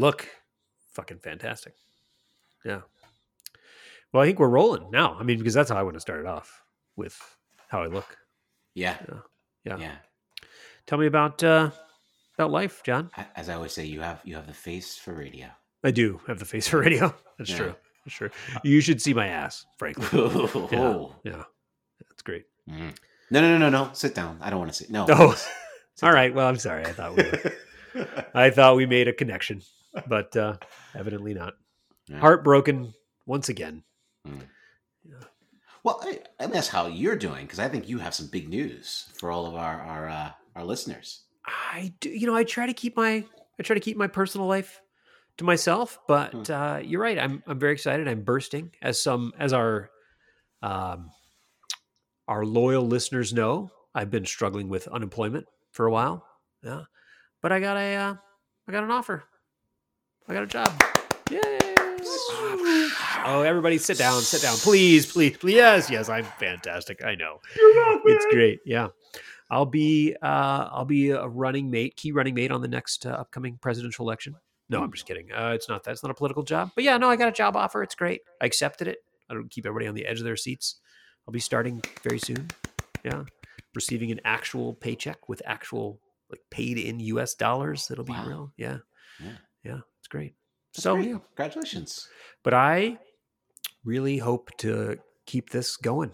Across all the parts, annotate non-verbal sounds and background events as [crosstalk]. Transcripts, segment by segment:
look fucking fantastic. Yeah. Well, I think we're rolling now. I mean, because that's how I want to start it off with how I look. Yeah. Yeah. Yeah. Tell me about uh about life, Jon. As I always say, you have you have the face for radio. I do have the face for radio. [laughs] That's Yeah. true. That's true. You should see my ass, frankly. [laughs] Yeah. oh. Yeah. That's great. Mm. No, no, no, no, no. Sit down. I don't want to sit. No. Oh, [laughs] Sit all right. Well, I'm sorry. I thought we were, I thought we made a connection, but uh evidently not. Yeah. Heartbroken once again. Well, I, I mean, that's how you're doing because I think you have some big news for all of our our uh, our listeners. I do, you know, I try to keep my I try to keep my personal life to myself, but Hmm. uh, you're right. I'm I'm very excited. I'm bursting, as some as our um, our loyal listeners know. I've been struggling with unemployment for a while. Yeah, but I got a uh, I got an offer. I got a job. Yay! Oh, everybody, sit down, sit down, please, please, please. Yes, yes, I'm fantastic. I know it's great. Yeah, I'll be uh, I'll be a running mate, key running mate on the next uh, upcoming presidential election. No, I'm just kidding. Uh, it's not that. It's not a political job. But yeah, no, I got a job offer. It's great. I accepted it. I don't keep everybody on the edge of their seats. I'll be starting very soon. Yeah, receiving an actual paycheck with actual like paid in U.S. dollars. That'll be Wow. real. Yeah, Yeah. Yeah, it's great. That's so great. yeah, Congratulations. but I really hope to keep this going.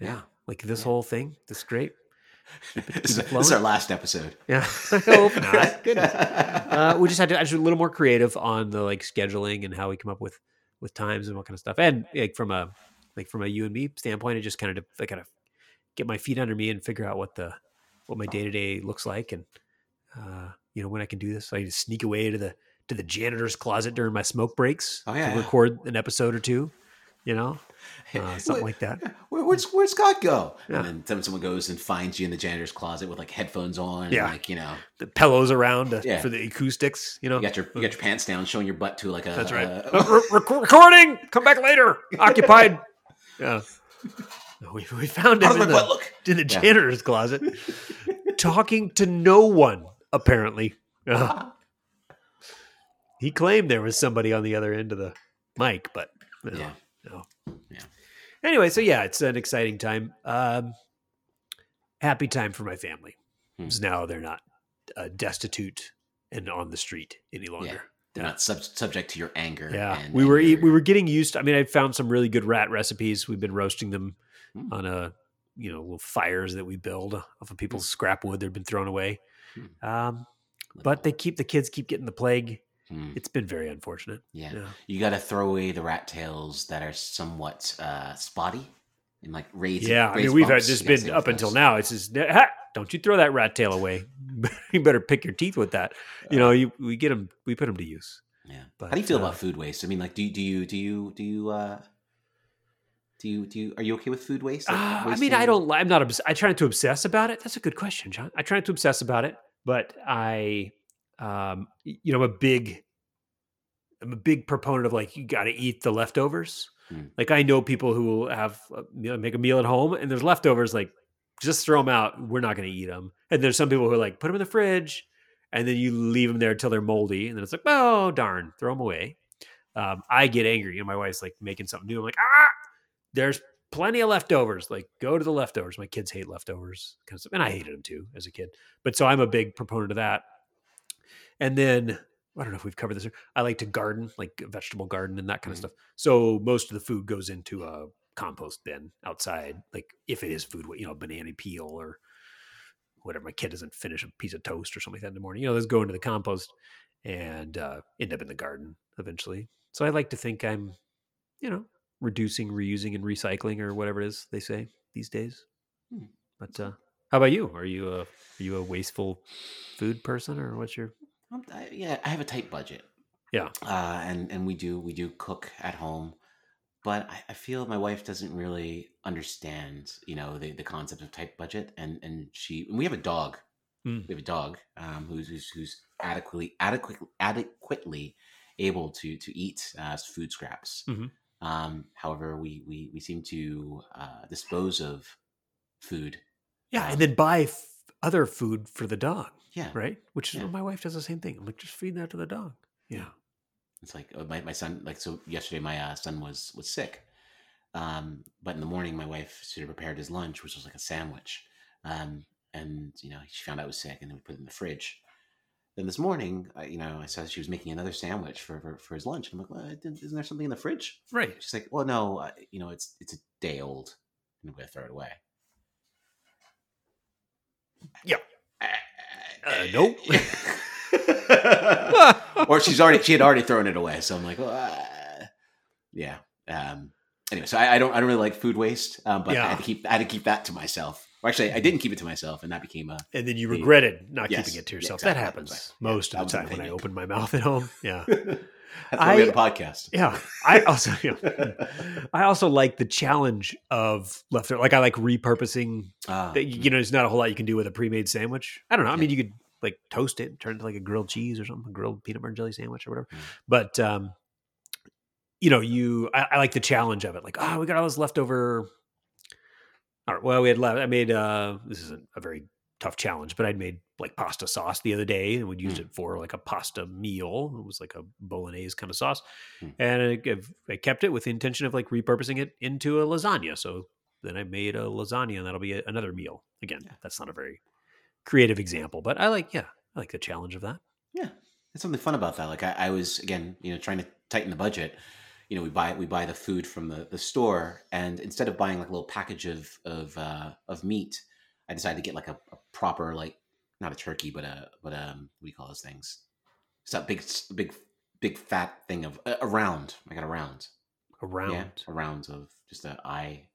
Yeah, Yeah. like this Yeah. whole thing. This [laughs] is great. this, is, it this is our last episode. Yeah, [laughs] I hope not. Goodness. Uh, we just had to actually a little more creative on the like scheduling and how we come up with with times and what kind of stuff. And like from a like from a you and me standpoint, it just kind of I kind of get my feet under me and figure out what the what my day to day looks like, and uh, you know when I can do this. I just sneak away to the to the janitor's closet during my smoke breaks Oh, yeah, to yeah. record an episode or two. You know, uh, something like that. Where, where's where's Scott go? Yeah. And then someone goes and finds you in the janitor's closet with like headphones on. Yeah. And like you know, The pillows around to, Yeah. for the acoustics. You know, you got your you got your pants down, showing your butt to like a. That's right. a- Uh, re- recording. Come back later. Occupied. [laughs] Yeah. We, we found him in the, in the janitor's closet, talking to no one. Apparently, Uh, [laughs] he claimed there was somebody on the other end of the mic, but no, Yeah. no. Yeah. Anyway, so yeah, it's an exciting time. Um, happy time for my family. Hmm. 'Cause now they're not uh, destitute and on the street any longer. They're not sub- subject to your anger. Yeah, and- we were your- we were getting used. To, I mean, I found some really good rat recipes. We've been roasting them Mm. on a you know little fires that we build off of people's scrap wood that have been thrown away. Um, but they keep the kids keep getting the plague. Hmm. It's been very unfortunate. Yeah. Yeah, You got to throw away the rat tails that are somewhat uh, spotty and like raised. yeah. I mean, we've had bumps. You been up those. until now. It's just ha, don't you throw that rat tail away. [laughs] you better pick your teeth with that. You know, you we get them. We put them to use. Yeah. But, How do you feel uh, about food waste? I mean, like, do you do you do you do you uh, do you do you are you okay with food waste? Like, Uh, I mean, I don't. I'm not. I try not to obsess about it. That's a good question, Jon. I try not to obsess about it, but I, um, you know, I'm a big, I'm a big proponent of like you got to eat the leftovers. Hmm. Like I know people who will have a meal- make a meal at home and there's leftovers. Like just throw them out. We're not going to eat them. And there's some people who are like put them in the fridge, and then you leave them there until they're moldy, and then it's like, oh darn, throw them away. Um, I get angry. You know, my wife's like making something new. I'm like, ah, there's plenty of leftovers. Like, go to the leftovers. My kids hate leftovers, kind of stuff. and I hated them too as a kid. But so I'm a big proponent of that. And then I don't know if we've covered this. I like to garden, like a vegetable garden and that kind Mhm. of stuff. So most of the food goes into a compost bin outside. Like if it is food, you know, banana peel or whatever. My kid doesn't finish a piece of toast or something like that in the morning. You know, those go into the compost and uh, end up in the garden eventually. So I like to think I'm, you know, reducing, reusing, and recycling, or whatever it is they say these days. Hmm. But uh, how about you? Are you a are you a wasteful food person, or what's your? I, yeah, I have a tight budget. Yeah. uh, and and we do we do cook at home, but I, I feel my wife doesn't really understand, you know, the, the concept of tight budget, and and she and we have a dog. Mm. We have a dog um, who's, who's who's adequately adequately adequately able to to eat uh, food scraps. Mhm. Um, however, we we we seem to uh, dispose of food. Yeah, Um, and then buy other food for the dog, Yeah, right? Which is Yeah. my wife does the same thing. I'm like, just feed that to the dog. Yeah. It's like uh, my, my son, like, so yesterday my uh, son was, was sick. Um, but in the morning, my wife sort of prepared his lunch, which was like a sandwich. Um, and, you know, she found out I was sick and then we put it in the fridge. Then this morning, I, you know, I saw she was making another sandwich for, for, for his lunch. I'm like, well, isn't there something in the fridge? Right. She's like, well, no, uh, you know, it's, it's a day old. I'm going to throw it away. Yeah. Uh, Uh, nope. [laughs] [laughs] or she's already she had already thrown it away. So I'm like, uh, yeah. Um, anyway, so I, I don't I don't really like food waste, um, but I had to keep I had to keep that to myself. Or actually, I didn't keep it to myself, and that became a and then you regretted not Yes. keeping it to Yeah, yourself. exactly. That happens Yeah, most of the time when I open my mouth at home. Yeah. [laughs] that's why we have a I- podcast. Yeah. I also yeah. [laughs] I also like the challenge of leftover like I like repurposing Ah, that you know, there's not a whole lot you can do with a pre-made sandwich. I don't know. I Yeah. mean, you could like toast it, and turn it into like a grilled cheese or something, a grilled peanut butter and jelly sandwich or whatever. Mm. But um, you know, you I, I like the challenge of it. Like, oh, we got all this leftover. All right, well, we had left. I made uh, this isn't a very tough challenge, but I'd made like pasta sauce the other day, and we'd used Mm. it for like a pasta meal. It was like a bolognese kind of sauce, Mm. and I, I kept it with the intention of like repurposing it into a lasagna. So then I made a lasagna, and that'll be a, another meal. Again, Yeah. that's not a very creative example, but I like, yeah, I like the challenge of that. Yeah, there's something fun about that. Like I, I was again, you know, trying to tighten the budget. You know, we buy we buy the food from the, the store, and instead of buying like a little package of of uh, of meat, I decided to get like a, a proper like not a turkey, but a but um what do you call those things? It's that big big big fat thing of a, a round. I got a round. A round. Yeah, a round of just a eye.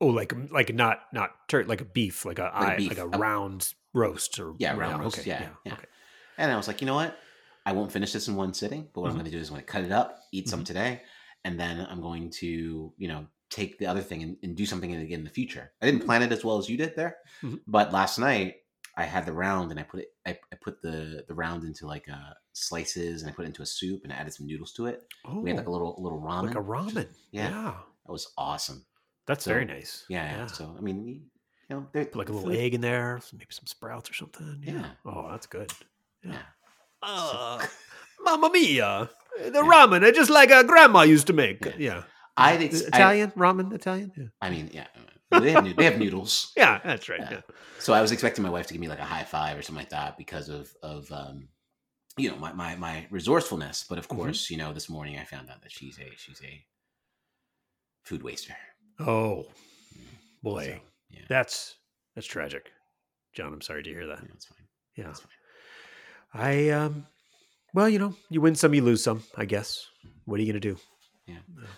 Oh, like like not not tur- like a beef, like a Like eye, beef. like a Oh. round roast or Yeah, round roast. Okay, Yeah, yeah. okay. And I was like, you know what? I won't finish this in one sitting, but what I'm Mhm. going to do is I'm going to cut it up, eat some Mhm. today, and then I'm going to, you know, take the other thing and, and do something again in the future. I didn't plan it as well as you did there, Mhm. but last night I had the round and I put it, I, I put the the round into like uh, slices and I put it into a soup and I added some noodles to it. Oh, We had like a little a little ramen. like a ramen. Yeah. Yeah, That was awesome. that's So, very nice. Yeah. yeah. So I mean, you know, Put like a little food- egg in there, maybe some sprouts or something. Yeah. Yeah. Oh, that's good. Yeah. Yeah. Uh, [laughs] Mamma mia! [laughs] The ramen, uh, just like uh, grandma used to make. Yeah. Yeah. I think Italian ramen, Italian. Yeah. I, I mean, yeah, they have, they have noodles. [laughs] Yeah, that's right. Yeah. Yeah. So I was expecting my wife to give me like a high five or something like that because of of um, you know my, my my resourcefulness. But of Mhm. course, you know, this morning I found out that she's a she's a food waster. Oh boy, So, yeah, that's that's tragic, Jon. I'm sorry to hear that. yeah, that's fine. Yeah. That's fine. I um well, you know, you win some, you lose some, I guess. What are you gonna do?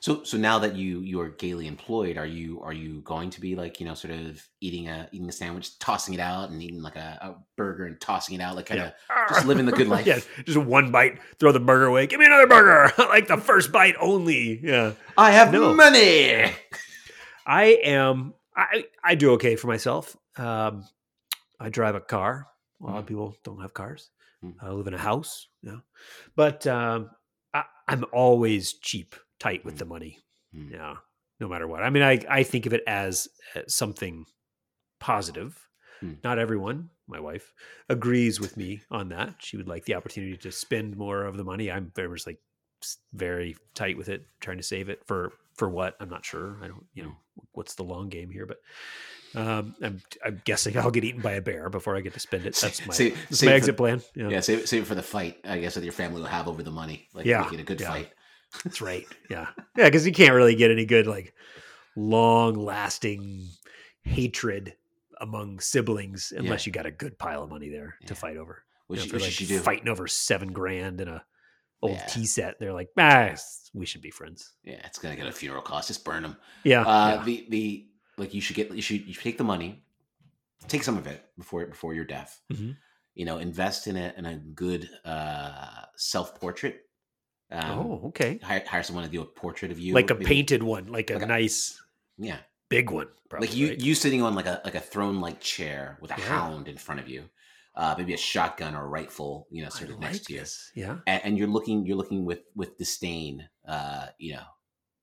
So so now that you you are gaily employed, are you are you going to be like you know sort of eating a eating a sandwich, tossing it out, and eating like a, a burger and tossing it out, like kind of [laughs] just living the good life. yeah, just one bite, throw the burger away. Give me another burger. [laughs] like the first bite only. Yeah. I have No. money. I am I I do okay for myself. Um I drive a car. A lot of Mhm. people don't have cars. Mhm. I live in a house, yeah. But um I, I'm always cheap, tight with Mhm. the money. Mhm. Yeah. No matter what. I mean, I, I think of it as uh, something positive. Hmm. Not everyone, my wife, agrees with me on that. She would like the opportunity to spend more of the money. I'm very much like very tight with it, trying to save it for for what I'm not sure. I don't, you know, what's the long game here, but um, I'm I'm guessing I'll get eaten by a bear before I get to spend it. That's my Say- that's say my for- exit plan. Yeah, Yeah, save, save it for the fight, I guess, that your family will have over the money. Like, Yeah, a good yeah. fight. That's right. Yeah, [laughs] yeah, because you can't really get any good like long lasting hatred among siblings unless you got a good pile of money there to fight over. Which, You know, you if they're, like you do. fighting over seven grand in a old Yeah. tea set. They're like, ah, we should be friends. Yeah, it's gonna get a funeral cost. Just burn them. Yeah, Uh, yeah. The the like you should get you should you should take the money, take some of it before before your death. Mhm. You know, invest in it in a good uh, self portrait. Um, oh, okay. hire, hire someone to do a portrait of you, Like a maybe- painted one, like a like a- nice Yeah, big one. Probably, like you right? you sitting on like a like a throne like chair with a Yeah. hound in front of you, uh, maybe a shotgun or a rifle, you know, I sort of like next to you. Yeah. and, and you're looking you're looking with with disdain uh you know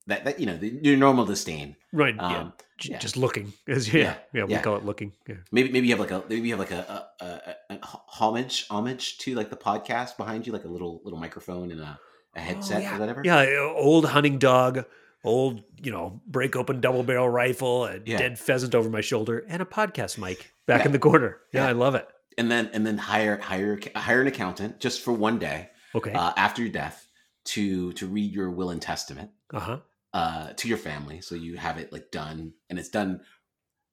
that that you know the, your normal disdain. Right. yeah. Um, J- yeah. Just looking. As, yeah, Yeah, yeah. We yeah. call it looking. Yeah. Maybe maybe you have like a maybe you have like a, a, a, a homage homage to like the podcast behind you, like a little little microphone and a, a headset Oh, yeah. or whatever. Yeah, old hunting dog, old, you know, break open double barrel rifle, a Yeah. dead pheasant over my shoulder, and a podcast mic back Yeah. in the corner. Yeah. I love it. And then and then hire hire hire an accountant just for one day Okay. uh, after your death to to read your will and testament Uh huh. uh, to your family, so you have it like done and it's done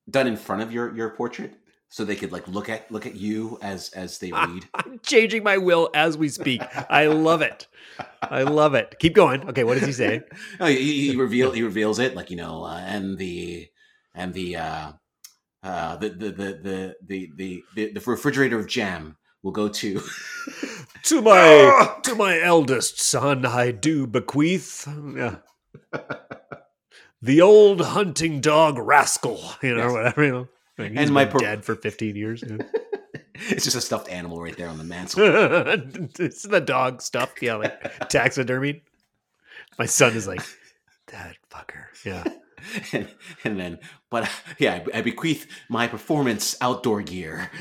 done in front of your your portrait, so they could like look at look at you as as they [laughs] read. I'm changing my will as we speak. I love it. I love it. Keep going. Okay, what does he say? [laughs] oh, he, he reveal he reveals it like you know, uh, and the and the uh, uh, the, the, the the the the the the refrigerator of jam will go to [laughs] To my to my eldest son, I do bequeath. Yeah. The old hunting dog rascal, you know, Yes. whatever, you know. Like, And my per- dead for 15 years. yeah. [laughs] it's just a stuffed animal right there on the mantle. [laughs] it's the dog stuff, yeah, like [laughs] taxidermy. My son is like, that fucker. Yeah. and, and then, but yeah, I, I bequeath my performance outdoor gear.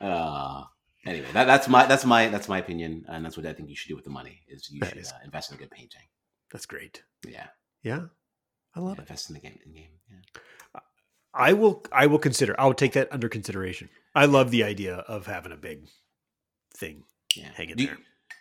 uh, anyway, that, that's my that's my that's my opinion, and that's what I think you should do with the money. Is you That should is- uh, invest in a good painting. That's great. Yeah, Yeah. I love yeah, it. invest in the game. In game. Yeah. I will I will consider I'll take that under consideration. I love the idea of having a big thing Yeah. hanging do, there.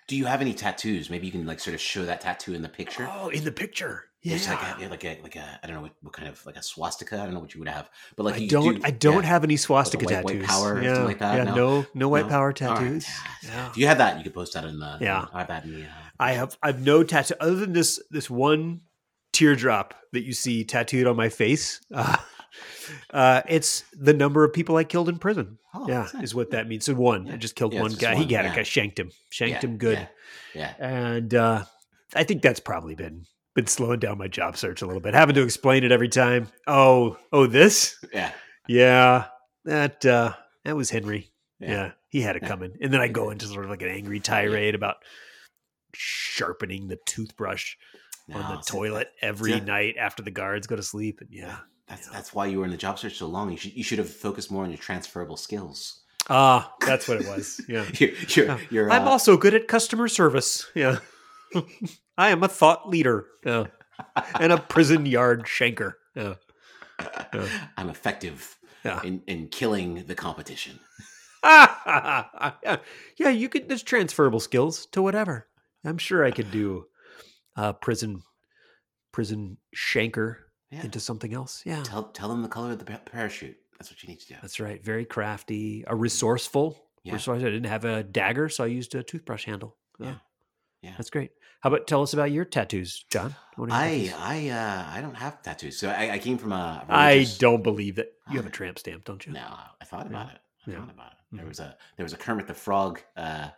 do you have any tattoos? Maybe you can like sort of show that tattoo in the picture. Oh, in the picture. Yeah. It's like a, like a like a I don't know what, what kind of like a swastika. I don't know what you would have, but like I you don't do- I don't yeah. have any swastika white- white tattoos. power yeah. like that? Yeah, No? no no, white No? power All right. tattoos. Yeah. Yeah. If you have that, you could post that in the Yeah. I have that in the. Uh, I have I've no tattoo other than this this one teardrop that you see tattooed on my face. [laughs] Uh, uh, it's the number of people I killed in prison. oh, yeah, nice. is what that means. So one, I just killed Yeah, one just guy. He one, got it. yeah. I shanked him. Shanked Yeah, him good. Yeah. yeah. and uh, I think that's probably been been slowing down my job search a little bit. Having to explain it every time. Oh, oh, this, Yeah. yeah, that uh, that was Henry. Yeah, Yeah. he had it Yeah. coming, and then I go into sort of like an angry tirade about sharpening the toothbrush on the toilet every yeah. night after the guards go to sleep, and yeah, That's that's why you were in the job search so long. You should you should have focused more on your transferable skills. ah, that's what it was. [laughs] Yeah. You're, you're, you're, I'm uh, also good at customer service. Yeah. [laughs] I am a thought leader. Yeah. And a prison yard shanker. Yeah. yeah. [laughs] I'm effective in, in killing the competition. yeah. Yeah, you could there's transferable skills to whatever. I'm sure I could do uh prison prison shanker Yeah. into something else. Yeah. Tell tell them the color of the parachute. That's what you need to do. That's right. Very crafty, a resourceful. Yeah. Resourceful. I didn't have a dagger, so I used a toothbrush handle. Yeah. Yeah. That's great. How about tell us about your tattoos, Jon? I? I uh I don't have tattoos. So I, I came from a I religious- don't believe that you have a Ah. tramp stamp, don't you? No, I thought about Yeah. it. I Yeah. thought about it. There Mhm. was a there was a Kermit the Frog, uh,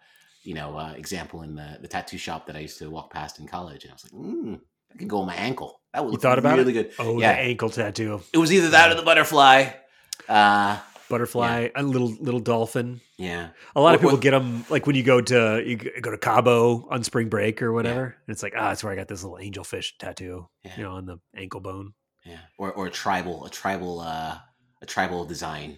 you know, uh, example in the the tattoo shop that I used to walk past in college, and I was like, mm, that could go on my ankle. That would You look thought about really good. Oh, yeah. the ankle tattoo, It was either that or the butterfly. Uh, butterfly, a little little dolphin. yeah, A lot of people what- get them like when you go to you go to Cabo on spring break or whatever, and it's like ah, that's where I got this little angelfish tattoo, Yeah. you know, on the ankle bone. yeah, or or a tribal, a tribal, uh, a tribal design.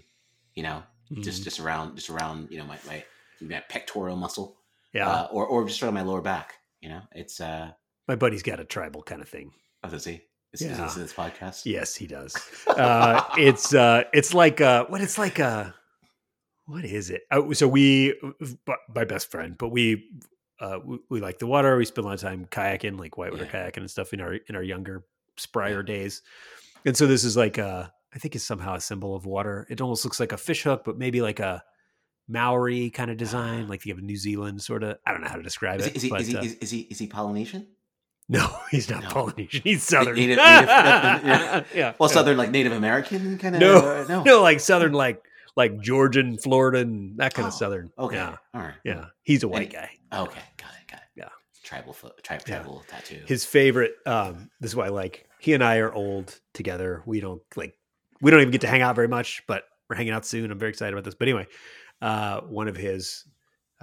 You know, just Mhm. just around, just around, you know, my my, my pectoral muscle, yeah, uh, or or just around my lower back. You know, it's uh, my buddy's got a tribal kind of thing. oh, does he? Is, is Yeah. this this podcast? Yes, he does. [laughs] Uh, it's uh, it's like uh, what it's like uh, what is it? Uh, so we, my best friend, but we, uh, we, we like the water. We spend a lot of time kayaking, like whitewater Yeah. kayaking and stuff in our in our younger, sprier days. And so this is like uh, I think it's somehow a symbol of water. It almost looks like a fish hook, but maybe like a Maori kind of design, like you have a New Zealand sort of. I don't know how to describe Is it. is, he, but, is, he, uh, is, is he is he Polynesian? [laughs] no, he's not No. Polynesian. He's Southern. [laughs] Native- native- yeah. yeah. Well, yeah. Southern like Native American kind of. No, no, [laughs] no, like southern, like like Georgian, Florida, and that kind Oh, of southern. Okay, Yeah, all right. yeah. He's a white And- guy. Okay, got it, got it. Yeah. Tribal, fo- tri- Yeah. tribal tattoo. His favorite. Um, this is why, like, he and I are old together. We don't like, we don't even get to hang out very much, but we're hanging out soon. I'm very excited about this. But anyway, uh, one of his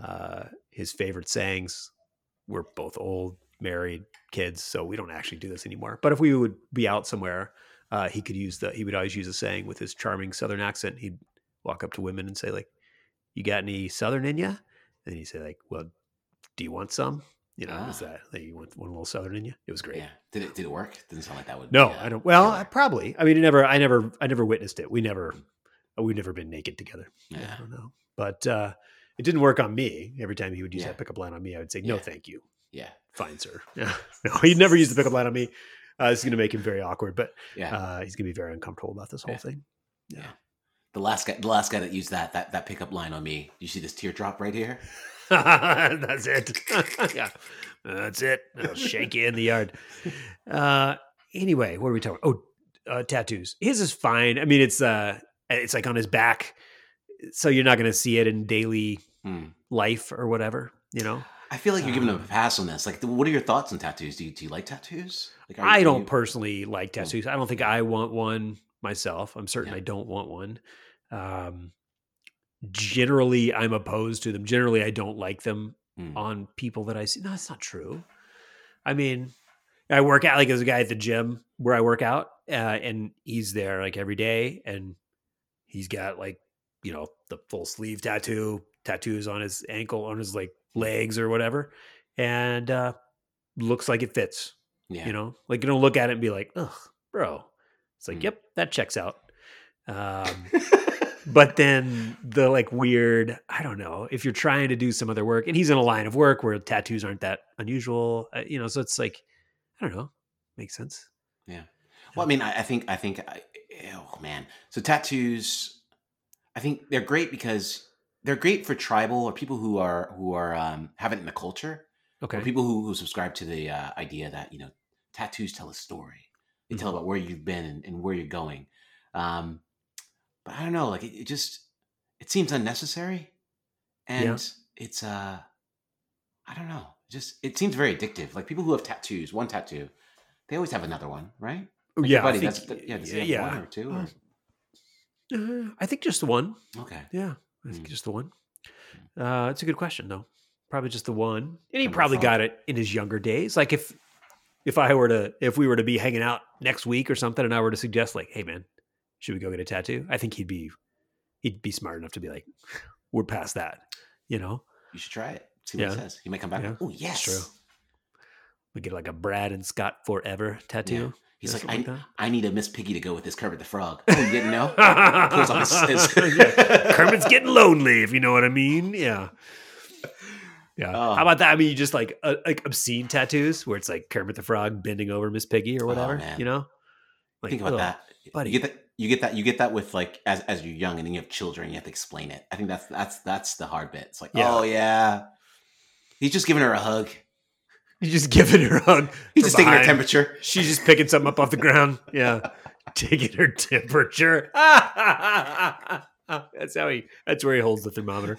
uh, his favorite sayings we're both old, married, kids, so we don't actually do this anymore. But if we would be out somewhere, uh, he could use the he would always use a saying with his charming Southern accent. He'd walk up to women and say like, "You got any Southern in you?" And he'd say like, "Well, do you want some?" You know, Ah. is that like, you want one little Southern in you? It was great. Yeah. Did it did it work? Didn't sound like that would. No, be, uh, I don't. Well. I probably. I mean, it never. I never. I never witnessed it. We never. We've never been naked together. Yeah. I don't know. But uh, it didn't work on me. Every time he would use Yeah. that pickup line on me, I would say, "No, Yeah. thank you, Yeah. fine, sir." [laughs] No, he'd never use the pickup line on me. Uh, this is going to make him very awkward, but Yeah. uh, he's going to be very uncomfortable about this whole thing. Yeah. the last guy, the last guy that used that that that pickup line on me. You see this teardrop right here? [laughs] That's it. [laughs] yeah, that's it. I'll shake you in the yard. Uh, anyway, what are we talking? Oh, uh, tattoos. His is fine. I mean, it's uh, it's like on his back, so you're not going to see it in daily Hmm. life or whatever. You know, I feel like you're giving a Um, pass on this. Like, what are your thoughts on tattoos? Do you, do you like tattoos? Like, I don't you- personally like tattoos. I don't think I want one myself. I'm certain Yeah. I don't want one. Um, generally, I'm opposed to them. Generally, I don't like them Hmm. on people that I see. No, that's not true. I mean, I work out like there's a guy at the gym where I work out, uh, and he's there like every day, and he's got like you know the full sleeve tattoo, tattoos on his ankle, on his like legs or whatever, and uh, looks like it fits. Yeah. You know, like you don't look at it and be like, "Ugh, bro." It's like, Mm. "Yep, that checks out." Um, [laughs] but then the like weird, I don't know, if you're trying to do some other work, and he's in a line of work where tattoos aren't that unusual, uh, you know, so it's like, I don't know, makes sense. Yeah. Well, I mean, I, I think I think I, oh man. So tattoos, I think they're great because they're great for tribal or people who are who are um, have it in the culture, Okay. or people who, who subscribe to the uh, idea that you know tattoos tell a story. They tell Mhm. about where you've been and, and where you're going. Um, but I don't know, like it, it just it seems unnecessary, and Yeah. it's uh, I don't know, just it seems very addictive. Like people who have tattoos, one tattoo, they always have another one, right? Like yeah, buddy, think- that's, that- yeah, does he yeah, one or two? Or? Uh, I think just the one. Okay. Yeah, I think Mm. just the one. Uh, it's a good question though. Probably just the one, and he probably got it in his younger days. Like if if I were to if we were to be hanging out next week or something, and I were to suggest like, hey man, should we go get a tattoo? I think he'd be he'd be smart enough to be like, [laughs] we're past that, you know. You should try it. See what Yeah. he says. He might come back. Yeah. Oh yes. true. We get like a Brad and Scott forever tattoo. He's like, I, like I need a Miss Piggy to go with this Kermit the Frog. [laughs] Oh, you didn't know? Pulls on his- [laughs] his- Yeah. Kermit's getting lonely, if you know what I mean. Yeah. Yeah. Oh. How about that? I mean, you just like uh, like obscene tattoos where it's like Kermit the Frog bending over Miss Piggy or Oh, whatever. man. you know, like, Think about ugh. that. buddy. You get that. You get that. You get that with like as as you're young, and then you have children. You have to explain it. I think that's that's that's the hard bit. It's like, Yeah. oh yeah, he's just giving her a hug. You just giving her a hug. He's just taking her temperature. She's just picking something up off the ground. Yeah. [laughs] Taking her temperature. [laughs] that's how he that's where he holds the thermometer.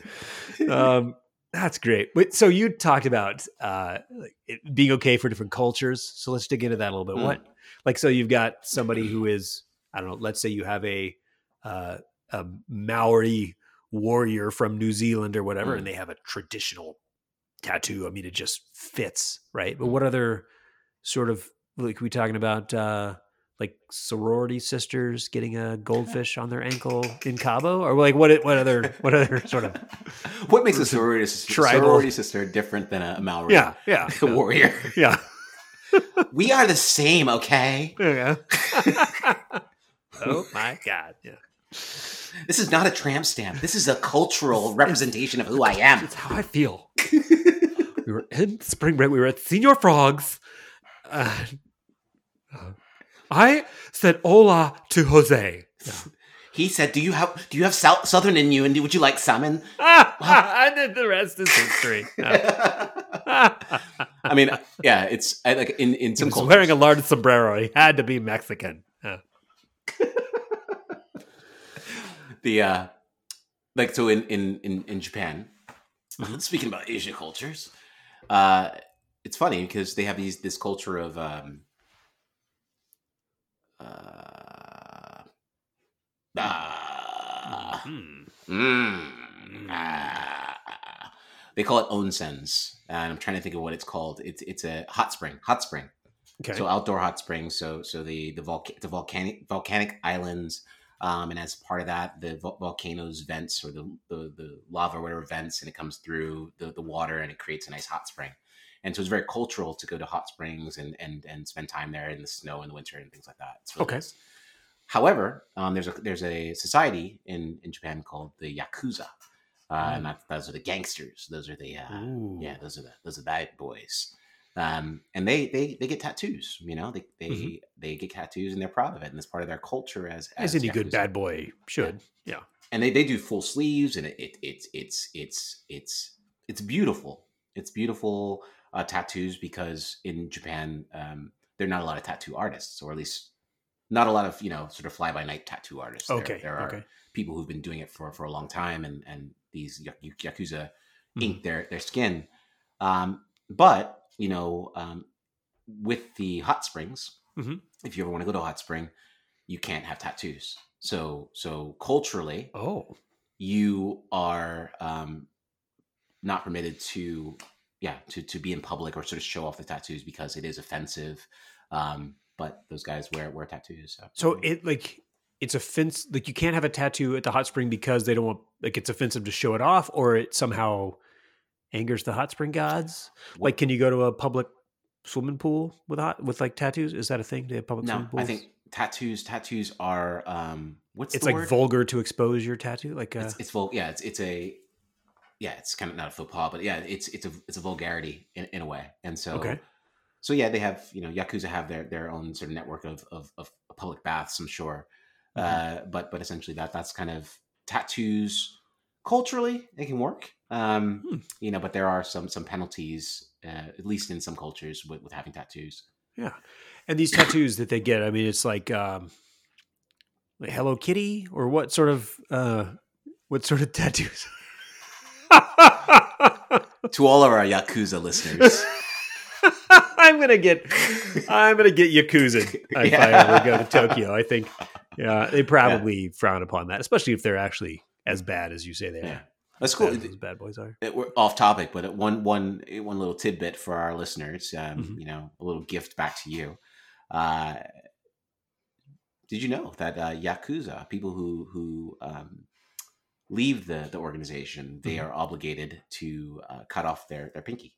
Um that's great. But so you talked about uh it being okay for different cultures. So let's dig into that a little bit. Mm. What like so you've got somebody who is I don't know, let's say you have a uh a Maori warrior from New Zealand or whatever, Mm. and they have a traditional tattoo. I mean, it just fits, right? But Mm. what other sort of like we talking about uh like sorority sisters getting a [laughs] goldfish on their ankle in Cabo, or like what? What other? What other sort of? [laughs] What makes a sorority sister, Tribal. sorority sister different than a Maori Yeah, yeah, [laughs] warrior? yeah, we are the same, okay? yeah. oh my god! Yeah, This is not a tramp stamp. This is a [laughs] cultural representation of who I am. that's how I feel. [laughs] we were in spring break. We were at Señor Frog's. Uh, uh, I said hola to Jose. He said, "Do you have do you have sou- southern in you? And would you like salmon?" [laughs] and then the rest is history. I mean, yeah, it's I, like in in he some was cultures. wearing a large sombrero. He had to be Mexican. Yeah. The uh like so in in in, in Japan. Mhm. Speaking about Asian cultures, uh, it's funny because they have these this culture of um, uh, ah, Hmm. mm, ah, they call it onsens, and I'm trying to think of what it's called. It's it's a hot spring, hot spring. Okay. So outdoor hot springs. So so the the volca- the volcanic volcanic islands, um, and as part of that, the vo- volcanoes vents or the, the the lava or whatever vents, and it comes through the the water and it creates a nice hot spring. And so it's very cultural to go to hot springs and and and spend time there in the snow in the winter and things like that. Really Okay. nice. However, um, there's a there's a society in in Japan called the yakuza, uh, and that, those are the gangsters. Those are the uh, yeah, those are the those are the bad boys. Um, and they they they get tattoos. You know, they they Mhm. they get tattoos and they're proud of it, and it's part of their culture as As as any good bad boy should. Yeah. And they, they do full sleeves, and it, it it's it's it's it's it's beautiful. It's beautiful uh, tattoos because in Japan um, there are not a lot of tattoo artists, or at least not a lot of you know sort of fly by night tattoo artists. Okay. there, are okay. people who've been doing it for for a long time, and and these yak- yakuza Mhm. ink their their skin. Um, but you know, um, with the hot springs, Mhm. if you ever want to go to a hot spring, you can't have tattoos. So so culturally, Oh. you are um, not permitted to yeah to to be in public or sort of show off the tattoos because it is offensive. Um, but those guys wear wear tattoos. So so it like it's offense like you can't have a tattoo at the hot spring because they don't want like it's offensive to show it off or it somehow angers the hot spring gods. Like can you go to a public swimming pool with hot with like tattoos? Is that a thing? Do They have public no, swimming pools? I think tattoos tattoos are um, what's it's the like word? vulgar to expose your tattoo. Like uh, it's, it's vul- yeah it's it's a yeah it's kind of not a faux pas but yeah it's it's a it's a vulgarity in, in a way and so okay. so yeah they have you know yakuza have their their own sort of network of of, of public baths i'm sure Mhm. uh but but essentially that that's kind of tattoos culturally they can work um Hmm. you know but there are some some penalties uh, at least in some cultures with, with having tattoos Yeah. And these tattoos that they get, I mean, it's like um like Hello Kitty or what sort of uh what sort of [laughs] tattoos? to all of our yakuza listeners [laughs] I'm gonna get I'm gonna get Yakuza [laughs] if I ever go to Tokyo. I think yeah, they probably frown upon that, especially if they're actually as bad as you say they are. That's cool bad those bad boys are. it- we're off topic, but one one one little tidbit for our listeners, um, Mhm. you know, a little gift back to you. Uh, did you know that uh, yakuza people who who um, leave the the organization, they Mhm. are obligated to uh, cut off their their pinky,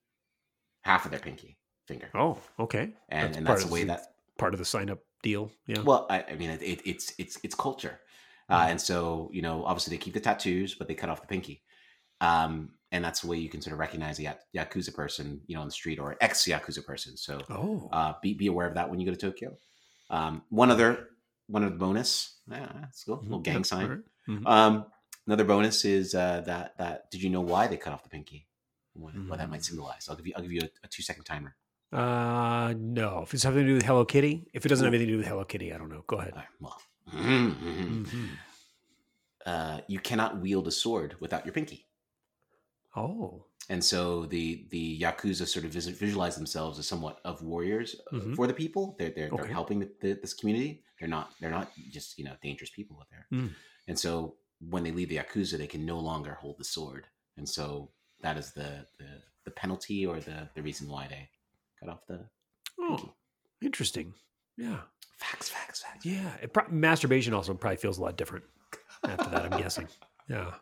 half of their pinky finger, Oh, okay. and that's and that's the way the- that. Part of the sign up deal. Yeah. Well, I, I mean, it, it, it's it's it's culture, uh, Mhm. and so you know, obviously they keep the tattoos, but they cut off the pinky. Um, and that's the way you can sort of recognize a ya- yakuza person, you know, on the street or ex yakuza person. So oh. uh, be be aware of that when you go to Tokyo. Um, one other one other bonus, yeah, that's cool, little Mhm. gang Yep, sign. Mhm. Um, another bonus is uh, that that did you know why they cut off the pinky? What, what that Mm. might symbolize? I'll give you I'll give you a, a two second timer. Uh no. If it's something to do with Hello Kitty, if it doesn't have anything to do with Hello Kitty, I don't know. Go ahead. Right, well, [laughs] mhm, mhm. Mhm. Uh, you cannot wield a sword without your pinky. Oh. and so the the yakuza sort of visualize themselves as somewhat of warriors uh, Mhm. for the people. They're they're, Okay. they're helping the, the, this community. They're not they're not just you know dangerous people out there. Mm. And so when they leave the yakuza, they can no longer hold the sword. And so that is the the, the penalty or the the reason why they cut off the Oh. Interesting. Yeah. facts facts facts. Yeah. It pro- masturbation also probably feels a lot different after that, I'm guessing. Yeah.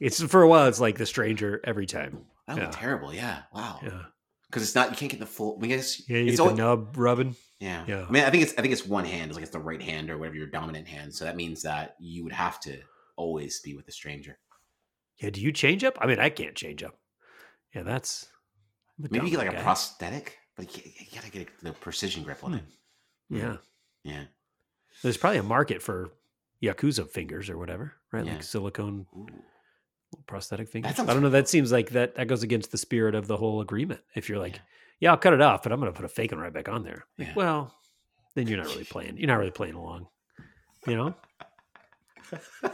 It's for a while, it's like the stranger every time. That would Yeah. be terrible. Yeah. Wow. Yeah. Because it's not you can't get the full. I guess Yeah. You it's get the always, nub rubbing. Yeah. Yeah. I mean, I think it's I think it's one hand. It's like it's the right hand or whatever your dominant hand. So that means that you would have to always be with a stranger. Yeah. Do you change up? I mean, I can't change up. Yeah. That's Maybe you get like dominant a prosthetic, but you, you gotta get the precision grip on Hmm. it. Yeah. Yeah. There's probably a market for Yakuza fingers or whatever, right? Yeah. Like silicone Ooh. Prosthetic fingers. I don't know. That seems like that that goes against the spirit of the whole agreement. If you're like, Yeah. yeah, I'll cut it off, but I'm going to put a fake one right back on there. Like, Yeah. Well, then you're not really playing. You're not really playing along. You know. [laughs]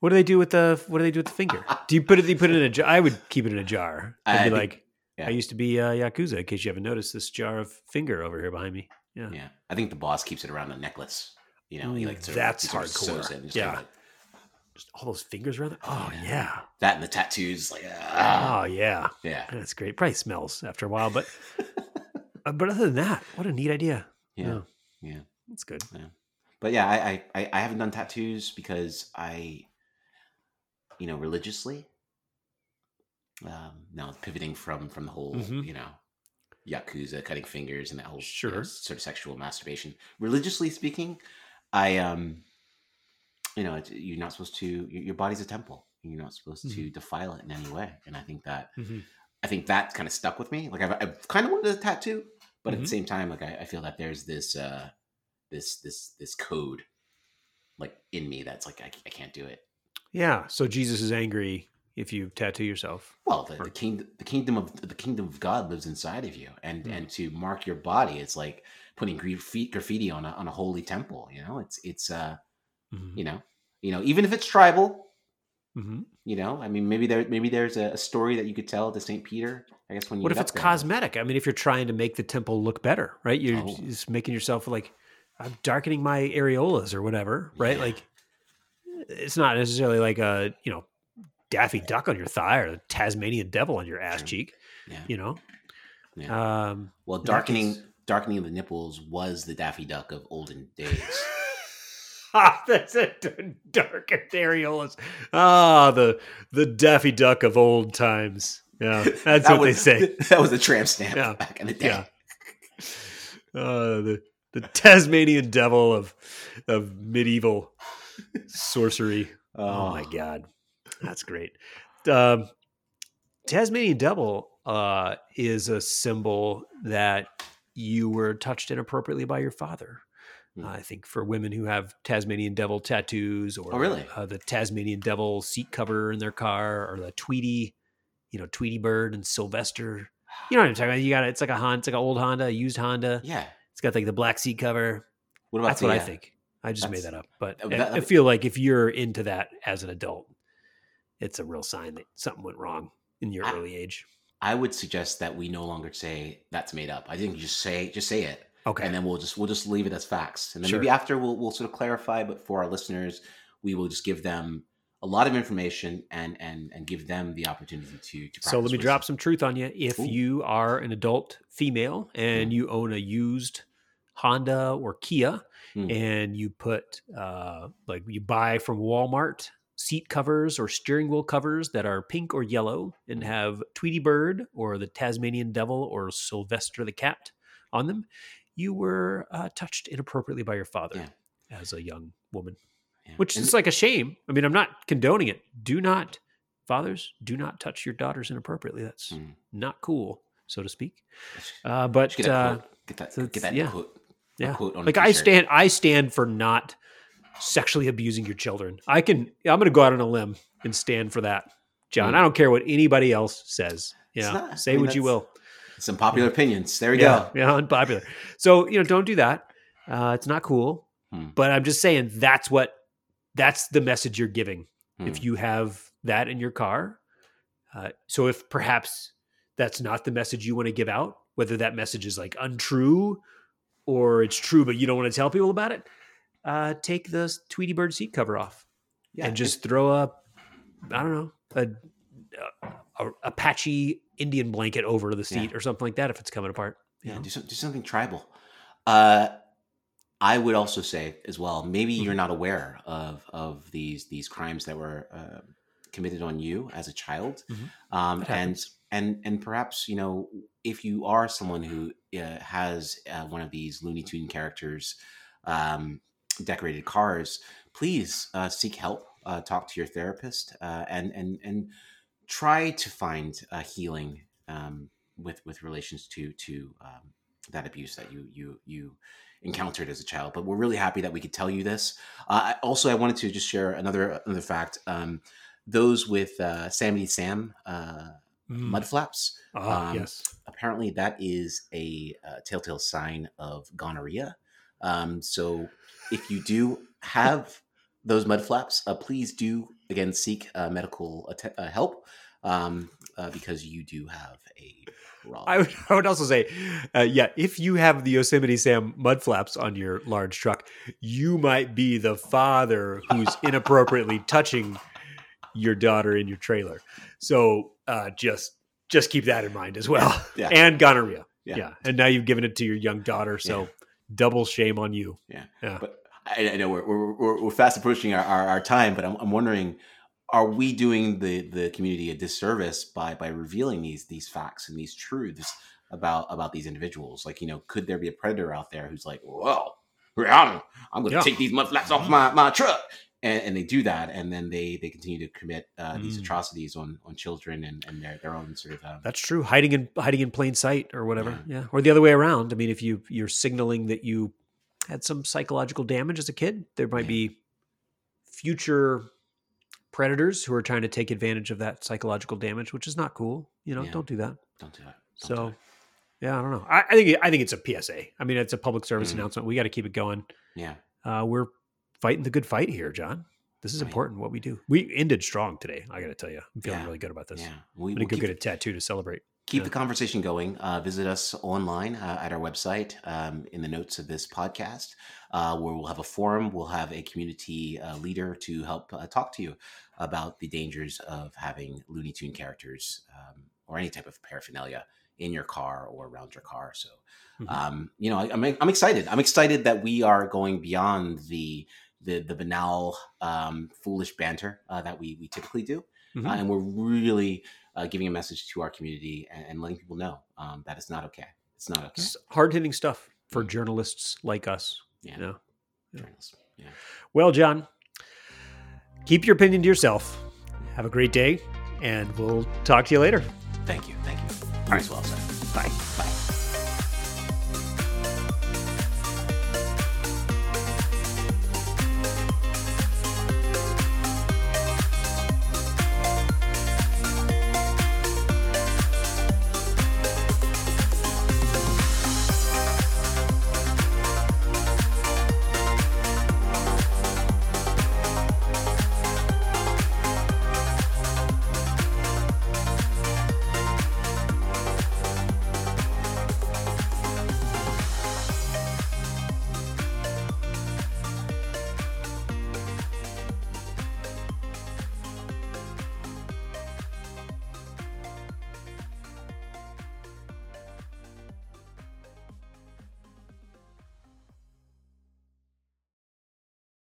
what do they do with the What do they do with the finger? Do you put it? Do you put it in a jar? I would keep it in a jar. I'd I be think- like, yeah. I used to be uh, yakuza. In case you haven't noticed, this jar of finger over here behind me. Yeah. Yeah. I think the boss keeps it around a necklace. You know, he like that's hardcore. it Yeah. kind of like- just all those fingers around. It. Oh Yeah. yeah. That and the tattoos, like ah, Oh yeah. yeah, That's great. Probably smells after a while, but [laughs] uh, but other than that, what a neat idea. yeah, yeah. That's good. Yeah. But yeah, I, I I haven't done tattoos because I, you know, religiously. Um, now pivoting from from the whole, Mhm. you know, yakuza cutting fingers and that whole you know, sort of sexual masturbation. Religiously speaking, I um, you know, it's, you're not supposed to. Your your body's a temple. You're not supposed to defile it in any way. And I think that Mhm. I think that kind of stuck with me. Like I've, I've kind of wanted a tattoo, but at Mhm. the same time, like I, I feel that there's this uh this this this code like in me that's like I, I can't do it. Yeah. So Jesus is angry if you tattoo yourself. Well, the, Or- the kingdom the kingdom of the kingdom of God lives inside of you, and Mm. and to mark your body, it's like putting graffiti, graffiti on a on a holy temple. You know, it's it's uh Mhm. you know you know even if it's tribal. Mhm. You know, I mean, maybe there maybe there's a, a story that you could tell to Saint Peter. I guess when you What if it's there. cosmetic? I mean, if you're trying to make the temple look better, right? You're Oh. just making yourself like I'm darkening my areolas or whatever, right? Yeah. Like it's not necessarily like a you know Daffy Duck on your thigh or the Tasmanian Devil on your ass True. cheek, Yeah. you know. Yeah. Um, Well, darkening darkening the nipples was the Daffy Duck of olden days. Ah, [laughs] that's a dark areolas. Ah, the the Daffy Duck of old times. Yeah, [laughs] that's That what was, they say. [laughs] That was a tramp stamp Yeah. back in the day. Yeah. Uh, the the Tasmanian devil of of medieval sorcery. Oh, my god, that's great. Um, Tasmanian devil uh, is a symbol that you were touched inappropriately by your father. Hmm. I think for women who have Tasmanian devil tattoos, or Oh, really? uh, the Tasmanian devil seat cover in their car, or the Tweety, you know, Tweety Bird and Sylvester. You know what I'm talking about? You got it. It's like a Honda, it's like an old Honda, a used Honda. Yeah. It's got like the black seat cover. What about that? That's the, what I uh, think. I just made that up, but uh, I- I feel like if you're into that as an adult, it's a real sign that something went wrong in your I- early age. I would suggest that we no longer say that's made up. I think you just say just say it, Okay. and then we'll just we'll just leave it as facts, and then Sure. maybe after we'll we'll sort of clarify. But for our listeners, we will just give them a lot of information and and and give them the opportunity to to. so let me drop some truth on you. If Ooh. you are an adult female and Mm. you own a used Honda or Kia, Mm. and you put uh, like you buy from Walmart seat covers or steering wheel covers that are pink or yellow and Mm. have Tweety Bird or the Tasmanian Devil or Sylvester the cat on them, you were uh, touched inappropriately by your father Yeah. as a young woman, Yeah. which And- is like a shame. I mean, I'm not condoning it. Do not, fathers, do not touch your daughters inappropriately. That's Mm. not cool, so to speak. Uh, but get that uh. Get that. so get that yeah. quote. yeah, quote like I stand, I stand for not sexually abusing your children. I can. I'm going to go out on a limb and stand for that, Jon. Mm. I don't care what anybody else says. Yeah, not- I say mean, what you will. Some popular opinions. There we yeah, go. yeah, unpopular. So you know, don't do that. Uh, it's not cool. Hmm. But I'm just saying that's what that's the message you're giving. Hmm. If you have that in your car, uh, so if perhaps that's not the message you want to give out, whether that message is like untrue or it's true but you don't want to tell people about it, uh, take the Tweety Bird seat cover off Yeah, and just throw a I don't know a, a Apache Indian blanket over the seat Yeah. or something like that if it's coming apart. Yeah, do, some, do something tribal. Uh, I would also say as well. Maybe Mm-hmm. you're not aware of of these these crimes that were uh, committed on you as a child, Mhm. um, and and and perhaps you know if you are someone who uh, has uh, one of these Looney Tune characters um, decorated cars, please uh, seek help. Uh, talk to your therapist uh, and and and try to find uh, healing um, with with relations to to um, that abuse that you you you encountered as a child. But we're really happy that we could tell you this. Uh, also, I wanted to just share another another fact. Um, those with uh, Sammy Sam uh, Mm. mud flaps. Ah, um, yes. Apparently, that is a uh, telltale sign of gonorrhea. Um, so, if you do have those mud flaps, uh, please do again seek uh, medical att- uh, help. um, uh, because you do have a problem. I would, [laughs] I would also say, uh, yeah, if you have the Yosemite Sam mud flaps on your large truck, you might be the father who's [laughs] inappropriately touching your daughter in your trailer. So uh, just just keep that in mind as well. [laughs] Yeah. And gonorrhea. Yeah. Yeah. And now you've given it to your young daughter, so Yeah. double shame on you. Yeah. Yeah. But I, I know we're, we're, we're, we're fast approaching our, our, our time, but I'm, I'm wondering, are we doing the, the community a disservice by, by revealing these, these facts and these truths about, about these individuals? Like, you know, could there be a predator out there who's like, whoa, I'm, I'm going to Yeah. take these mud flaps off my, my truck. And, and they do that. And then they, they continue to commit uh, these Mm. atrocities on, on children and, and their, their own sort of, uh, That's true. Hiding in hiding in plain sight or whatever. Yeah. Or the other way around. I mean, if you you're signaling that you had some psychological damage as a kid, there might Yeah. be future predators who are trying to take advantage of that psychological damage, which is not cool. You know, Yeah. don't do that. don't do that. Don't So do it. yeah, I don't know. I, I think I think it's a PSA. I mean, it's a public service Mhm. announcement. We got to keep it going. yeah. Uh, we're fighting the good fight here, Jon. This is Right. important. What we do. We ended strong today. I got to tell you, I'm feeling Yeah. really good about this. Yeah. We, I'm we'll gonna go keep- get a tattoo to celebrate. Keep Yeah. the conversation going. Uh, visit us online uh, at our website um, in the notes of this podcast, uh, where we'll have a forum. We'll have a community uh, leader to help uh, talk to you about the dangers of having Looney Tune characters um, or any type of paraphernalia in your car or around your car. So, Mhm. um, you know, I, I'm, I'm excited. I'm excited that we are going beyond the the, the banal, um, foolish banter uh, that we, we typically do Mhm. uh, and we're really uh, giving a message to our community and, and letting people know um, that it's not okay. It's not okay. Hard hitting stuff for Mm. journalists like us. Yeah, You know? Journalists. Yeah, Well, Jon, keep your opinion to yourself. Have a great day, and we'll talk to you later. thank you, thank you. All right. well. Bye. Bye.